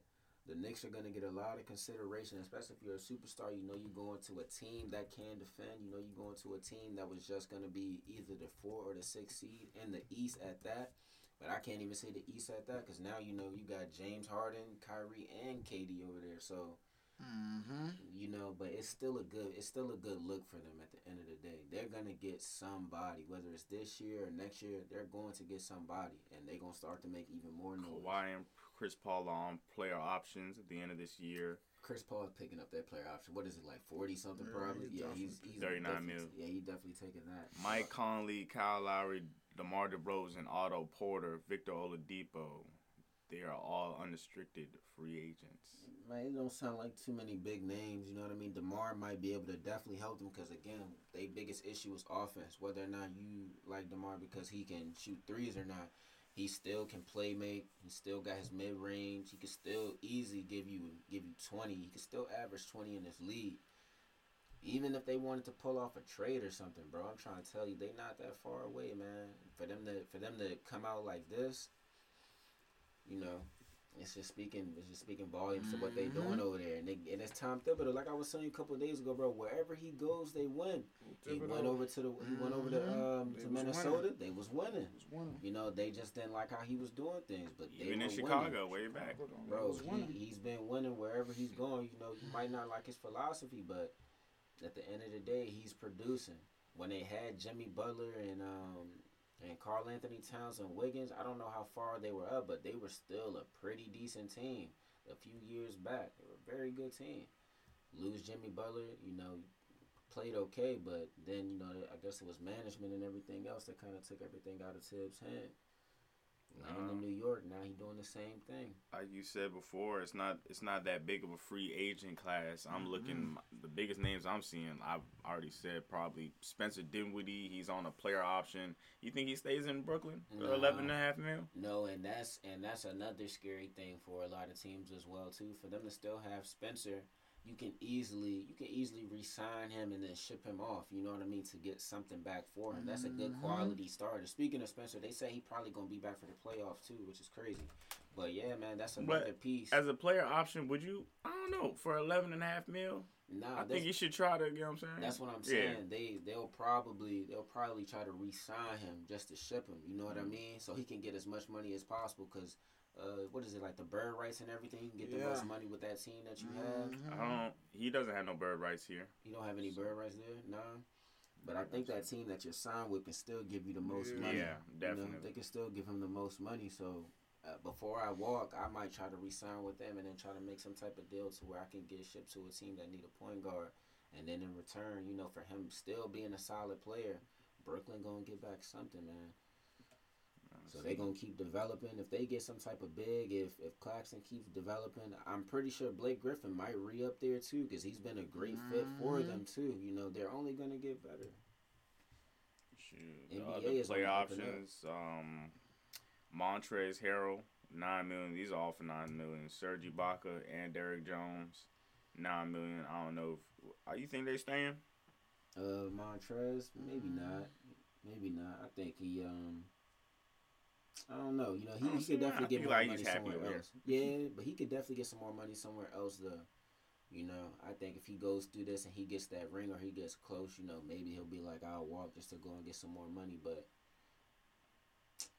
The Knicks are gonna get a lot of consideration, especially if you're a superstar. You know you're going to a team that can defend. You know you're going to a team that was just gonna be either the four or the six seed in the East at that. But I can't even say the East at that because now you know you got James Harden, Kyrie, and KD over there. So Mm-hmm. you know, but it's still a good it's still a good look for them at the end of the day. They're gonna get somebody, whether it's this year or next year. They're going to get somebody, and they're gonna start to make even more noise. Kawhi and Chris Paul are on player options at the end of this year. Chris Paul is picking up that player option. What is it like forty something Yeah, probably? he's Yeah, he's definitely he's 39 mil. Yeah, he definitely taking that. Mike Conley, Kyle Lowry, DeMar DeRozan, Otto Porter, Victor Oladipo. They are all unrestricted free agents. Man, it don't sound like too many big names. You know what I mean? Demar might be able to definitely help them because again, their biggest issue is offense. Whether or not you like Demar because he can shoot threes or not, he still can play make. He still got his mid range. He can still easily give you give you twenty. He can still average twenty in this league. Even if they wanted to pull off a trade or something, bro, I'm trying to tell you, they not that far away, man. For them to for them to come out like this, you know, it's just speaking it's just speaking volumes to what they Mm-hmm. doing over there. And, they, and it's Tom Thibodeau. Like I was telling you a couple of days ago, bro. Wherever he goes, they win. He went over to the he went over to um They to Minnesota. winning. They was winning. It's winning. You know, they just didn't like how he was doing things. But they Even were in winning. Chicago, way back. Bro, It's winning. he, he's been winning wherever he's going. You know, you might not like his philosophy, but at the end of the day, he's producing. When they had Jimmy Butler and um and Karl-Anthony Towns and Wiggins, I don't know how far they were up, but they were still a pretty decent team. A few years back, they were a very good team. Lose Jimmy Butler, you know, played okay, but then you know, I guess it was management and everything else that kind of took everything out of Thibs' hand. Landed in New York, now he doing the same thing. Like you said before, it's not it's not that big of a free agent class. I'm looking the biggest names I'm seeing. I've already said probably Spencer Dinwiddie. He's on a player option. You think he stays in Brooklyn for Nah. eleven and a half mil? No, and that's and that's another scary thing for a lot of teams as well too. For them to still have Spencer, you can easily you can easily re-sign him and then ship him off. You know what I mean to get something back for him. That's a good Mhm. quality starter. Speaking of Spencer, they say he probably gonna be back for the playoffs too, which is crazy. But yeah, man, that's another piece. As a player option, would you? I don't know for eleven and a half mil. Nah, I that's, think you should try to. You know what I'm saying? that's what I'm Yeah. saying. They they'll probably they'll probably try to re-sign him just to ship him. You know what I Mm-hmm. mean? So he can get as much money as possible. Cause uh, what is it like the bird rights and everything? Get the Yeah. most money with that team that you have. Mhm. I don't. He doesn't have no bird rights here. You don't have any bird rights there, nah. But I think that team that you're signed with can still give you the most Yeah. money. Yeah, You know, definitely. they can still give him the most money. So uh, before I walk, I might try to re-sign with them and then try to make some type of deal to where I can get shipped to a team that need a point guard. And then in return, you know, for him still being a solid player, Brooklyn gonna get back something, man. So they're gonna keep developing. If they get some type of big, if if Claxton keeps developing, I'm pretty sure Blake Griffin might re up there too, because he's been a great fit for Mhm. them too. You know, they're only gonna get better. Shoot, NBA is play the and up. options. Um, Montrezl Harrell, nine million. These are all for nine million. Serge Ibaka and Derrick Jones, nine million. I don't know. If, uh, you think they staying? Uh, Montrez, maybe not, maybe not. I think he um. I don't know. You know, he, he could definitely get feel more like money somewhere over there. else. Yeah, but he could definitely get some more money somewhere else. Though, you know, I think if he goes through this and he gets that ring or he gets close, you know, maybe he'll be like, "I'll walk just to go and get some more money." But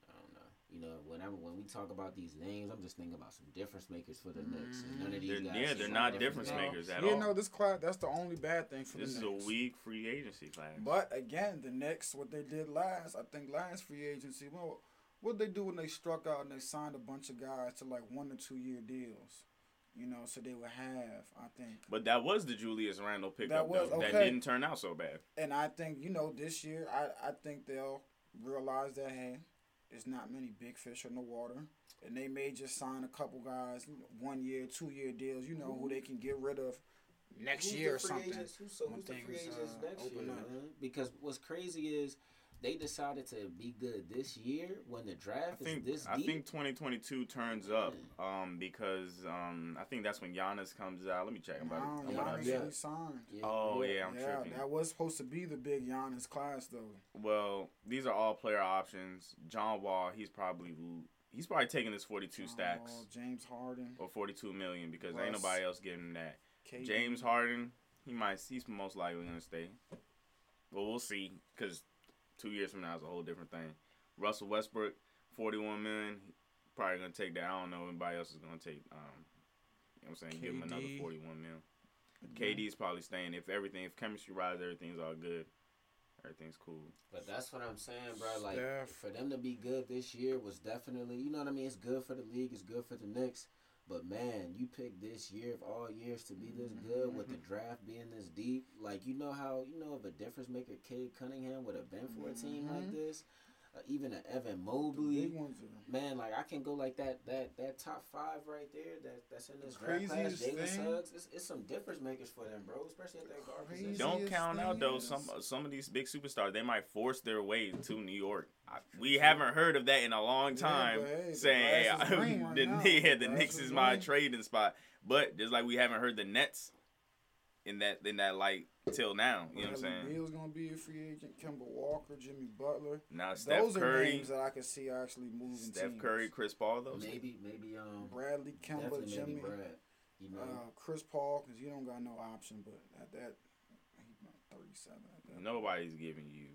I don't know. You know, when I when we talk about these names, I'm just thinking about some difference makers for the Knicks. And none of these mm, They're- guys. yeah, they're not difference No. makers at yeah, all. no, this class that's the only bad thing for This the is a weak free agency class. But again, the Knicks, what they did last, I think last free agency, well, what they do when they struck out and they signed a bunch of guys to like one or two year deals, you know, so they would have, I think. But that was the Julius Randle pickup was- though. That didn't turn out so bad. And I think, you know, this year, I, I think they'll realize that, hey, there's not many big fish in the water. And they may just sign a couple guys, one year, two year deals, you know, who they can get rid of next Who's year the or something. Agents? Who's, so who's the free agents uh, next year, up. man? Because what's crazy is they decided to be good this year when the I draft think is this deep. I deep. think 2022 turns up um because um I think that's when Giannis comes out. Let me check. I'm about Nah, to, I'm about Giannis to yeah. signed. Yeah. Oh yeah, I'm yeah, tripping. that was supposed to be the big Giannis class though. Well, these are all player options. John Wall, he's probably he's probably taking his 42 John stacks Wall, James Harden, or 42 million because ain't nobody else getting that. KD. James Harden, he might he's most likely gonna stay. Well, we'll see because two years from now is a whole different thing. Russell Westbrook, 41 million, probably gonna take that. I don't know anybody else is gonna take. Um, you know what I'm saying? Give him another KD. 41 mil. Again. KD's probably staying if everything, if chemistry rises, everything's all good. Everything's cool. But that's what I'm saying, bro. Like Steph. for them to be good this year was definitely, you know what I mean. It's good for the league. It's good for the Knicks. But man, you picked this year of all years to be this good with the draft being this deep. Like you know how you know if a difference maker, Cade Cunningham would have been for a team like Mhm. this. Uh, even an Evan The Mobley, big ones are- man, like I can go like that that that top five right there. That that's in this draft class. Craziest Jalen Suggs. It's, it's some difference makers for them, bro. Especially at that guard Crazy. position. Don't count out thing though. Some some of these big superstars they might force their way to New York. I, we haven't heard of that in a long time. but hey, saying, grass "Hey, is right the, now. yeah, The the Knicks is is my trading spot." But just like we haven't heard the Nets in that in that light till now. You know what I'm Bradley saying? Beal's gonna be a free agent. Kemba Walker, Jimmy Butler. Now Steph Those are names that I can see actually moving. Steph teams. Curry, Chris Paul. Those Maybe maybe um Bradley, Kemba, Jimmy, maybe Brad. You know. uh, Chris Paul, because you don't got no option. But at that, he's about thirty-seven. At that. nobody's giving you.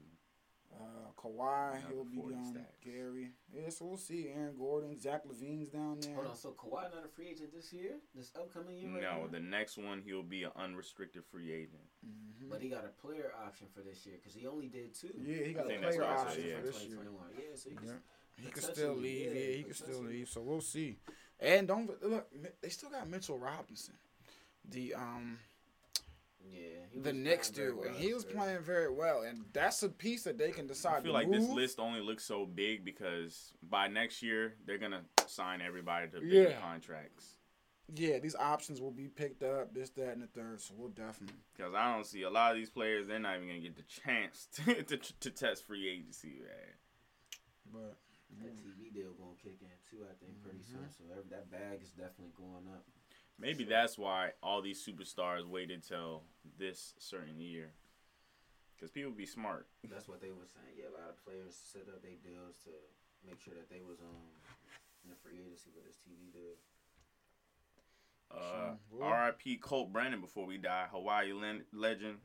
Uh, Kawhi, Another he'll be 40 down. stacks. Gary, yeah. So we'll see. Aaron Gordon, Zach LaVine's down there. Hold on, so Kawhi not a free agent this year, this upcoming year? Right No, now? the next one he'll be an unrestricted free agent. Mhm. but he got a player option for this year because he only did two. Yeah, he got I a player what I said, option yeah. for this year. Yeah, so he can, Yeah. He could Potentially, still leave. yeah, Yeah, he could still potentially. leave. So we'll see. And don't look. They still got Mitchell Robinson, the um yeah. The was Knicks playing do, very and he was sir. playing very well. And that's a piece that they can decide. I feel to like this list only looks so big because by next year they're gonna sign everybody to big Yeah. contracts. Yeah, these options will be picked up. This, that, and the third. So we'll definitely. Because I don't see a lot of these players. They're not even gonna get the chance to to, to test free agency. Man. But That TV deal gonna kick in too, I think, pretty Mm-hmm. soon. So every, that bag is definitely going up. Maybe that's why all these superstars waited till this certain year. Because people be smart. That's what they were saying. Yeah, a lot of players set up their deals to make sure that they was um in the free agency with this TV deal. Uh, Sure. Well- R.I.P. Colt Brennan before we die. Hawaii len- legend,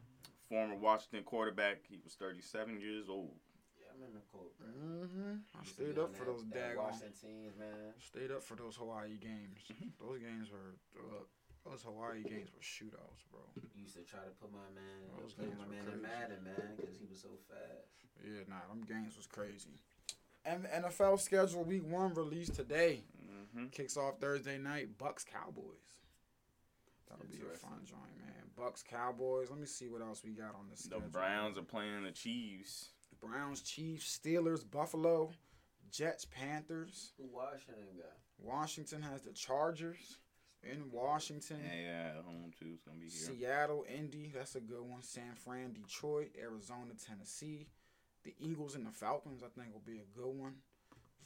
former Washington quarterback. He was 37 years old. Yeah, I remember Colt. Bro. mm-hmm. I stayed up for that- those that daggone. Washington teams, man. Stayed up for those Hawaii games. those games were. Uh, those Hawaii games were shootouts, bro. Used to try to put my man, Those play games my were man in crazy. Madden, man, because he was so fast. Yeah, nah, them games was crazy. And the NFL schedule week one released today. Mm-hmm. Kicks off Thursday night. Bucs Cowboys. That'll be a fun joint, man. Bucs Cowboys. Let me see what else we got on this. The Browns are playing the Chiefs. Browns, Chiefs, Steelers, Buffalo, Jets, Panthers. Who Washington got? Washington has the Chargers in Washington. Yeah, yeah, home two is gonna be here. Seattle, Indy, that's a good one. San Fran, Detroit, Arizona, Tennessee. The Eagles and the Falcons, I think, will be a good one.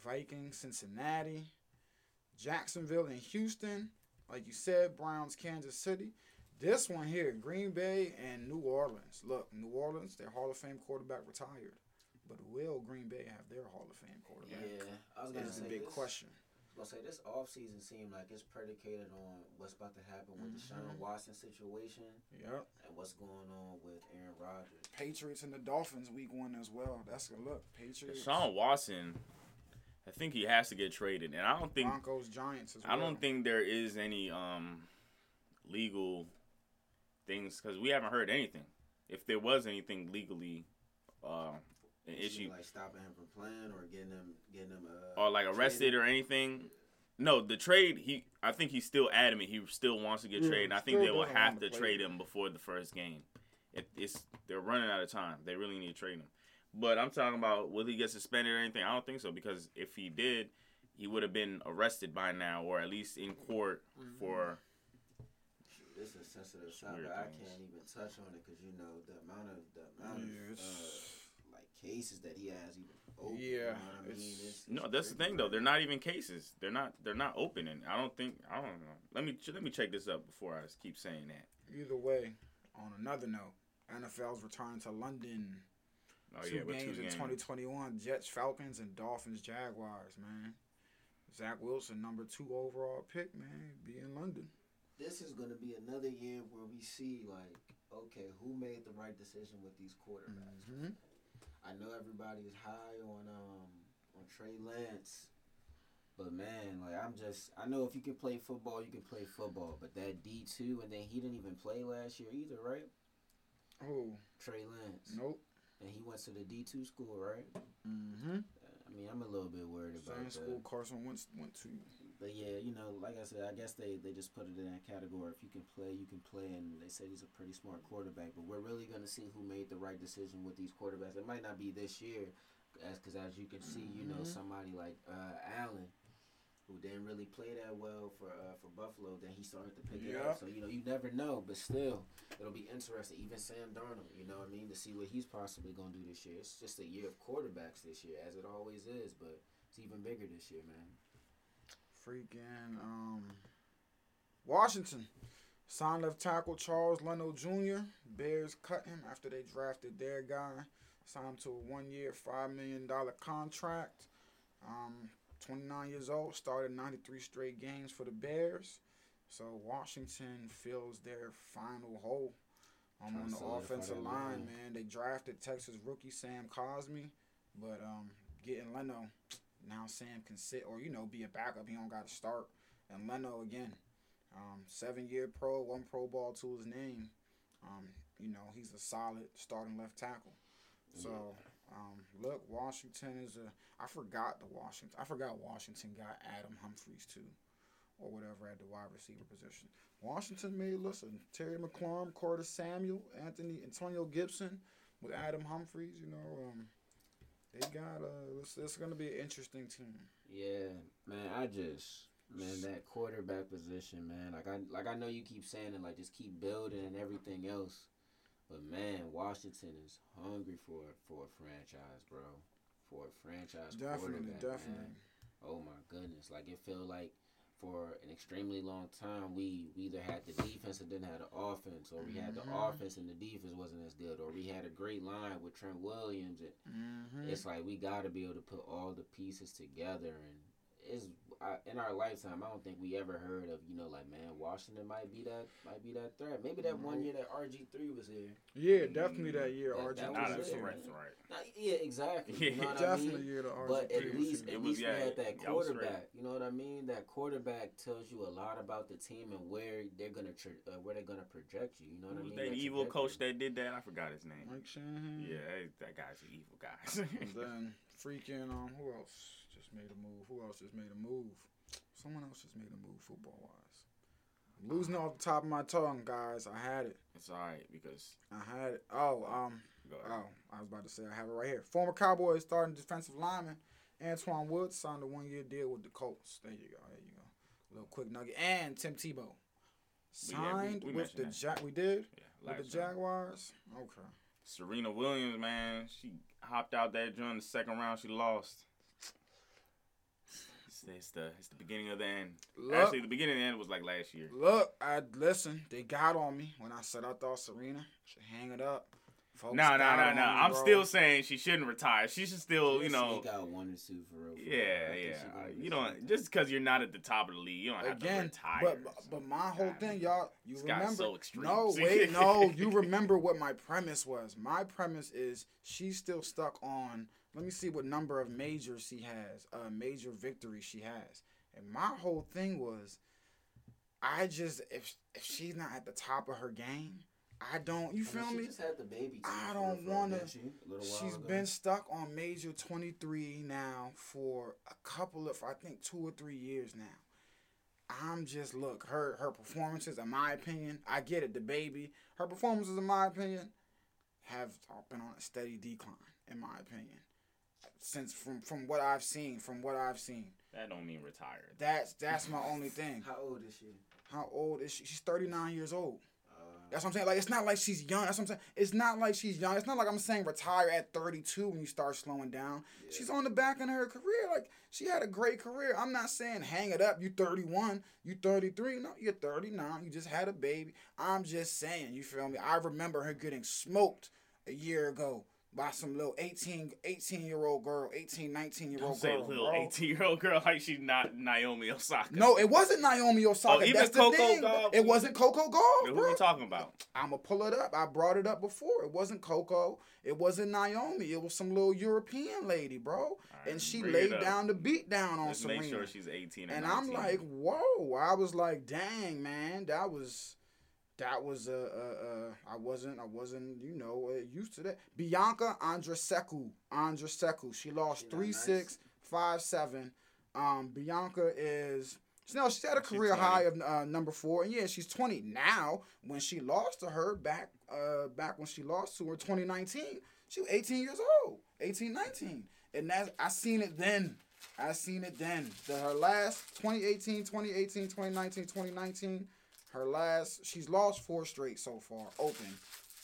Vikings, Cincinnati, Jacksonville and Houston. Like you said, Browns, Kansas City. This one here, Green Bay and New Orleans. Look, New Orleans, their Hall of Fame quarterback retired. But will Green Bay have their Hall of Fame quarterback? Yeah, I was gonna That's say the big this, question. I was gonna say this offseason seemed like it's predicated on what's about to happen with Deshaun. Watson situation Yep. and what's going on with Aaron Rodgers. Patriots and the Dolphins week one as well. That's a look. Patriots. Sean Watson, I think he has to get traded, and I don't think Broncos, Giants as well. I don't think there is any um legal things because we haven't heard anything. If there was anything legally, uh, an issue like stopping him from playing or getting him getting him uh, or like arrested traded? or anything. No, the trade. He, I think he's still adamant. He still wants to get Yeah, traded. I think they will have to to trade him before the first game. It, it's they're running out of time. They really need to trade him. But I'm talking about will he get suspended or anything? I don't think so because if he did, he would have been arrested by now or at least in court Mm-hmm. for. This is a sensitive weird topic. I can't even touch on it because you know the amount of the amount Yeah, of uh, like cases that he has even open. Yeah, you know what I mean? it's- It's- No, it's that's the thing though. They're not even cases. They're not. They're not opening. I don't think. I don't know. Let me let me check this up before I keep saying that. Either way, on another note, NFL's return to London. Oh two yeah, games two in 2021: Jets, Falcons, and Dolphins, Jaguars. Man, Zach Wilson, number two overall pick. Man, be in London. This is going to be another year where we see like, okay, who made the right decision with these quarterbacks? Mm-hmm. I know everybody is high on um on Trey Lance, but man, like I'm just I know if you can play football, you can play football. But that D two, and then he didn't even play last year either, right? Oh, Trey Lance, nope. and he went to the D two school, right? Mm-hmm. I mean, I'm a little bit worried about Same that. school Carson Wentz went to. But yeah, you know, like I said, I guess they, they just put it in that category. If you can play, you can play, and they said he's a pretty smart quarterback. But we're really gonna see who made the right decision with these quarterbacks. It might not be this year, as because as you can see, you know, Mhm. somebody like uh, Allen, who didn't really play that well for uh, for Buffalo, then he started to pick it up. So you know, you never know. But still, it'll be interesting. Even Sam Darnold, you know what I mean, to see what he's possibly gonna do this year. It's just a year of quarterbacks this year, as it always is. But it's even bigger this year, man. Freaking um, Washington signed left tackle Charles Leno Jr. Bears cut him after they drafted their guy. Signed to a one-year, five million dollar contract. Um, 29 years old, started 93 straight games for the Bears. So Washington fills their final hole um, on the offensive line. line. Man, they drafted Texas rookie Sam Cosmi, but um, getting Leno now Sam can sit or you know be a backup. He don't got to start. And Leno again, um, seven year pro, one Pro Bowl to his name. Um, you know he's a solid starting left tackle. So um, look, Washington is a. I forgot the Washington. I forgot Washington got Adam Humphries too, or whatever at the wide receiver position. Washington made listen Terry McLaurin, Curtis Samuel, Anthony Antonio Gibson with Adam Humphries. You know, um, they got uh, it's, it's gonna be an interesting team. Yeah, man, I just man that quarterback position, man. Like I like I know you keep saying it, like just keep building and everything else. But man, Washington is hungry for for a franchise, bro. For a franchise Definitely, quarterback, definitely. Man. Oh my goodness, like it feel like for an extremely long time we, we either had the defense and didn't have the offense, or we had the Mhm. offense and the defense wasn't as good, or we had a great line with Trent Williams and Mm-hmm. it's like we got to be able to put all the pieces together and it's I, in our lifetime i don't think we ever heard of you know like man washington might be that might be that threat maybe that one year that rg3 was here yeah, definitely that year. That- RG that Nah, was that's it, right. man. That's right. Nah, yeah exactly you know what definitely I mean? year the RG. but at least It at was- least yeah, we had that that was straight. quarterback you know what i mean that quarterback tells you a lot about the team and where they're gonna tra- uh, where they're gonna project you you know what Who i mean that That evil coach that did that? I forgot his name. Mike Shanahan. Yeah, that- that guy's an evil guy. And then freaking um, who else just made a move? Who else just made a move? Someone else just made a move football wise. I'm losing off the top of my tongue, guys. I had it. it's all right because I had it. Oh, um, oh, I was about to say I have it right here. Former Cowboys starting defensive lineman Antwaun Woods signed a one year deal with the Colts. There you go. There you go. A little quick nugget. And Tim Tebow We- yeah, we- signed we with the mentioned ja- we did yeah, with the. Jaguars. Okay. Serena Williams, man, she hopped out that during the second round. She lost. It's, it's the it's the beginning of the end. Look, Actually, the beginning of the end was like last year. Look, I listen. They got on me when I said I thought Serena should hang it up. Folks No, no, got no, no. I'm bro. still saying she shouldn't retire. She should still, you know. sneak out one or two for real. for. Yeah, I yeah. You miss don't something. just because you're not at the top of the league, you don't have to retire. But but- but my whole God, thing, y'all, you this guy's remember? so extreme. No, wait, no. You remember what my premise was? My premise is she's still stuck on. Let me see what number of majors she has, uh, major victories she has. And my whole thing was, I just if if she's not at the top of her game, I don't. You I mean, feel she me? just had the baby. I don't she? Little while She's ago. been stuck on major 23 now for a couple of, I think, two or three years now. I'm just look her her performances, in my opinion, I get it, the baby. Her performances, in my opinion, have been on a steady decline, in my opinion, since from from what I've seen, from what I've seen. that don't mean retired. That's that's my only thing. How old is she? How old is she? She's 39 years old. Uh, That's what I'm saying. Like it's not like she's young. That's what I'm saying. It's not like she's young. It's not like I'm saying retire at 32 when you start slowing down. Yeah. She's on the back end of her career. Like she had a great career. I'm not saying hang it up. You 31. You 33. No, you're 39. You just had a baby. I'm just saying. You feel me? I remember her getting smoked a year ago by some little 18, 18 year old girl, 18, 19 year old say girl. little bro. 18 year old girl like she's not Naomi Osaka. No, it wasn't Naomi Osaka. Oh, even That's the Coco thing. Gauff? It wasn't Coco Gauff, Who bro. we talking about? I'm gonna pull it up. I brought it up before. It wasn't Coco. It wasn't Naomi. It was some little European lady, bro. and she laid down the beat down on Let's Serena. make sure she's 18 or and I'm like, whoa! I was like, dang, man, that was, that was uh, uh, uh I wasn't, I wasn't, you know, uh, used to that. Bianca Andreescu, Andreescu, she lost She three nice? six five seven. Um, Bianca is. No, she's had a career 20. high of uh, number four, and yeah, she's twenty now. When she lost to her back, uh, back when she lost to her, twenty nineteen, she was eighteen years old, 18, 19. and that's I seen it then. I seen it then. The, her last 2018, 2018, 2019, 2019. Her last, she's lost four straight so far. Open,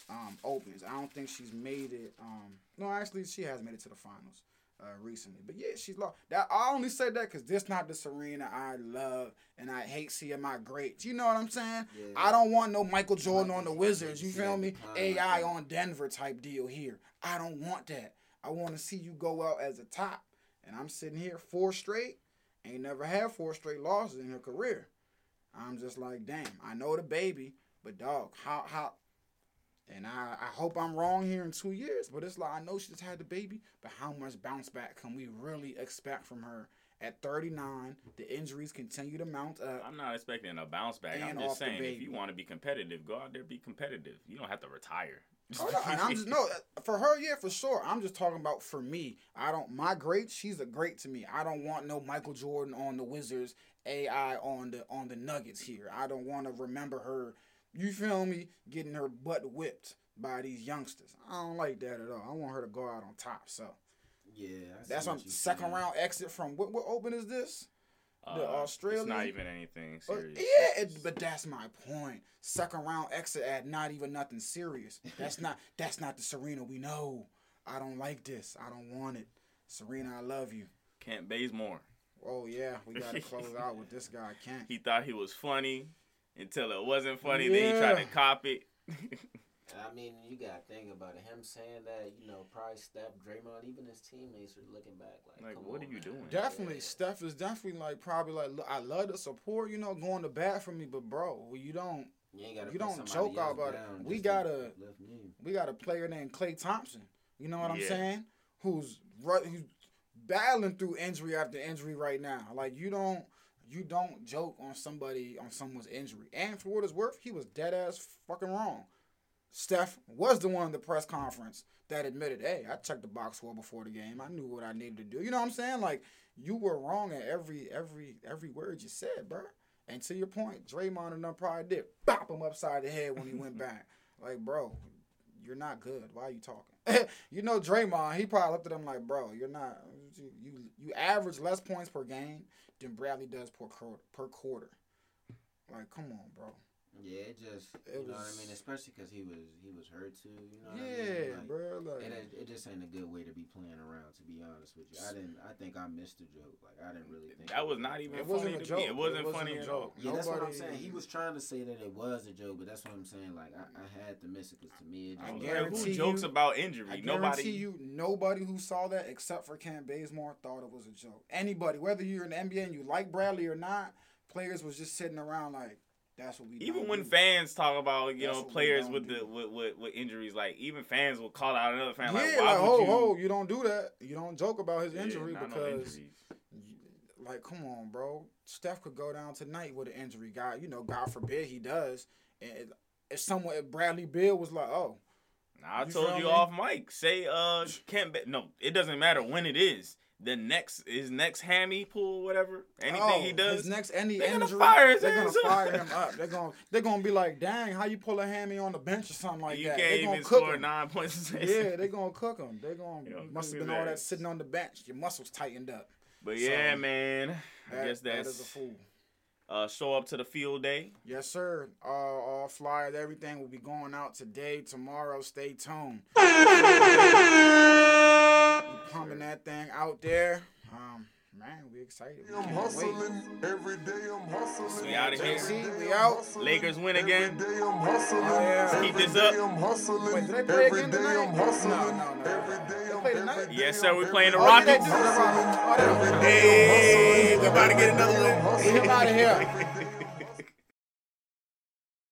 um, opens. I don't think she's made it. Um, no, actually, she has made it to the finals uh, recently. But yeah, she's lost. That I only say that because this not the Serena I love, and I hate seeing my greats. You know what I'm saying? Yeah. I don't want no Michael Jordan on the Wizards. You feel me? AI on Denver type deal here. I don't want that. I want to see you go out as a top. And I'm sitting here four straight. Ain't never had four straight losses in her career. I'm just like, damn. I know the baby, but dog, how how? And I, I hope I'm wrong here in two years, but it's like I know she just had the baby, but how much bounce back can we really expect from her at 39? The injuries continue to mount up. I'm not expecting a bounce back. I'm just saying, if you want to be competitive, go out there be competitive. You don't have to retire. Oh, no, and I'm just no uh, for her, yeah, for sure. I'm just talking about for me. I don't my great. She's a great to me. I don't want no Michael Jordan on the Wizards, AI on the on the Nuggets here. I don't want to remember her. You feel me? Getting her butt whipped by these youngsters. I don't like that at all. I want her to go out on top. So Yeah, that's what on second saying. round exit from what? What open is this? Uh, the It's not even anything Uh, serious. yeah, it, but that's my point. Second round exit at not even nothing serious. That's not that's not the Serena we know. I don't like this. I don't want it. Serena, I love you. Kent Bazemore. Oh yeah, we gotta close out with this guy. Can't. He thought he was funny until it wasn't funny. Then he tried to Yeah. cop it. I mean, you gotta think about it. Him saying that, you know, probably Steph, Draymond, even his teammates are looking back like, Like, what on, are you man. doing? Definitely, Yeah. Steph is definitely like probably like look, I love the support. You know, going to bat for me, but bro, you don't. You, ain't gotta You don't joke else about it. We gotta- lift me. We got a player named Klay Thompson. You know what I'm saying? Who's right? Who's battling through injury after injury right now. Like you don't, you don't joke on somebody on someone's injury. And for what it's worth, he was dead ass fucking wrong. Steph was the one in the press conference that admitted, "Hey, I checked the box score before the game. I knew what I needed to do." You know what I'm saying? Like you were wrong at every every every word you said, bro. And to your point, Draymond and them probably did bop him upside the head when he went back. Like, bro, you're not good. Why are you talking? you know Draymond, he probably looked at him like, bro, you're not. You you, you average less points per game than Bradley does per quarter. Per quarter. Like, come on, bro. Yeah, it just, It you know what I mean? Especially because he was he was hurt too, you know what I Yeah, mean? Like, bro. Like, It, it just ain't a good way to be playing around, to be honest with you. I didn't. I think I missed the joke. Like I didn't really think That was not even It funny wasn't a joke. It wasn't, It wasn't funny a joke. all. Yeah, that's what I'm saying. He was trying to say that it was a joke, but that's what I'm saying. Like I, I had to miss it because to me, it I just Like, who jokes you- about injury? I Nobody. guarantee you, nobody who saw that except for Cam Bazemore thought it was a joke. Anybody, whether you're in the NBA and you like Bradley or not, players was just sitting around like, that's what we. Even when do. fans talk about you That's know players with the with, with, with injuries, like even fans will call out another fan yeah, like, like, ho, you? ho, you don't do that. You don't joke about his injury no because, you- like, come on, bro. Steph could go down tonight with an injury. God, you know, God forbid he does. And if someone, if Bradley Beal was like, oh, Nah, I told you me? off mic. Say uh can't Ba- no, it doesn't matter when it is. The next his next hammy pull, whatever. Anything oh, he does, his next any they're gonna injury, fire his they're gonna fire him up. They're gonna they're gonna be like, dang, how you pull a hammy on the bench or something like you that? can't They gonna cook score him. nine points. Yeah, they're gonna cook him. They're gonna Yo, must have been all that sitting on the bench. Your muscles tightened up. But yeah, So, man. I That- guess that that's a fool. uh, show up to the field day. Yes, sir. Uh, all flyers, everything will be going out today, tomorrow. Stay tuned. Pumping that thing out there. Um, man, we excited. We I'm can't wait. every day. I'm hustling. We outta here. See, we out. Lakers win again. Every day I'm hustling. yeah. Keep this up. I'm hustling. Wait, do they play every again day tonight? I'm hustling. No, no, no. Every day I'm play tonight? Yes, sir, we every playing the Oh, Rockets. do. Oh, Hey, we're about to get another one. him out of here.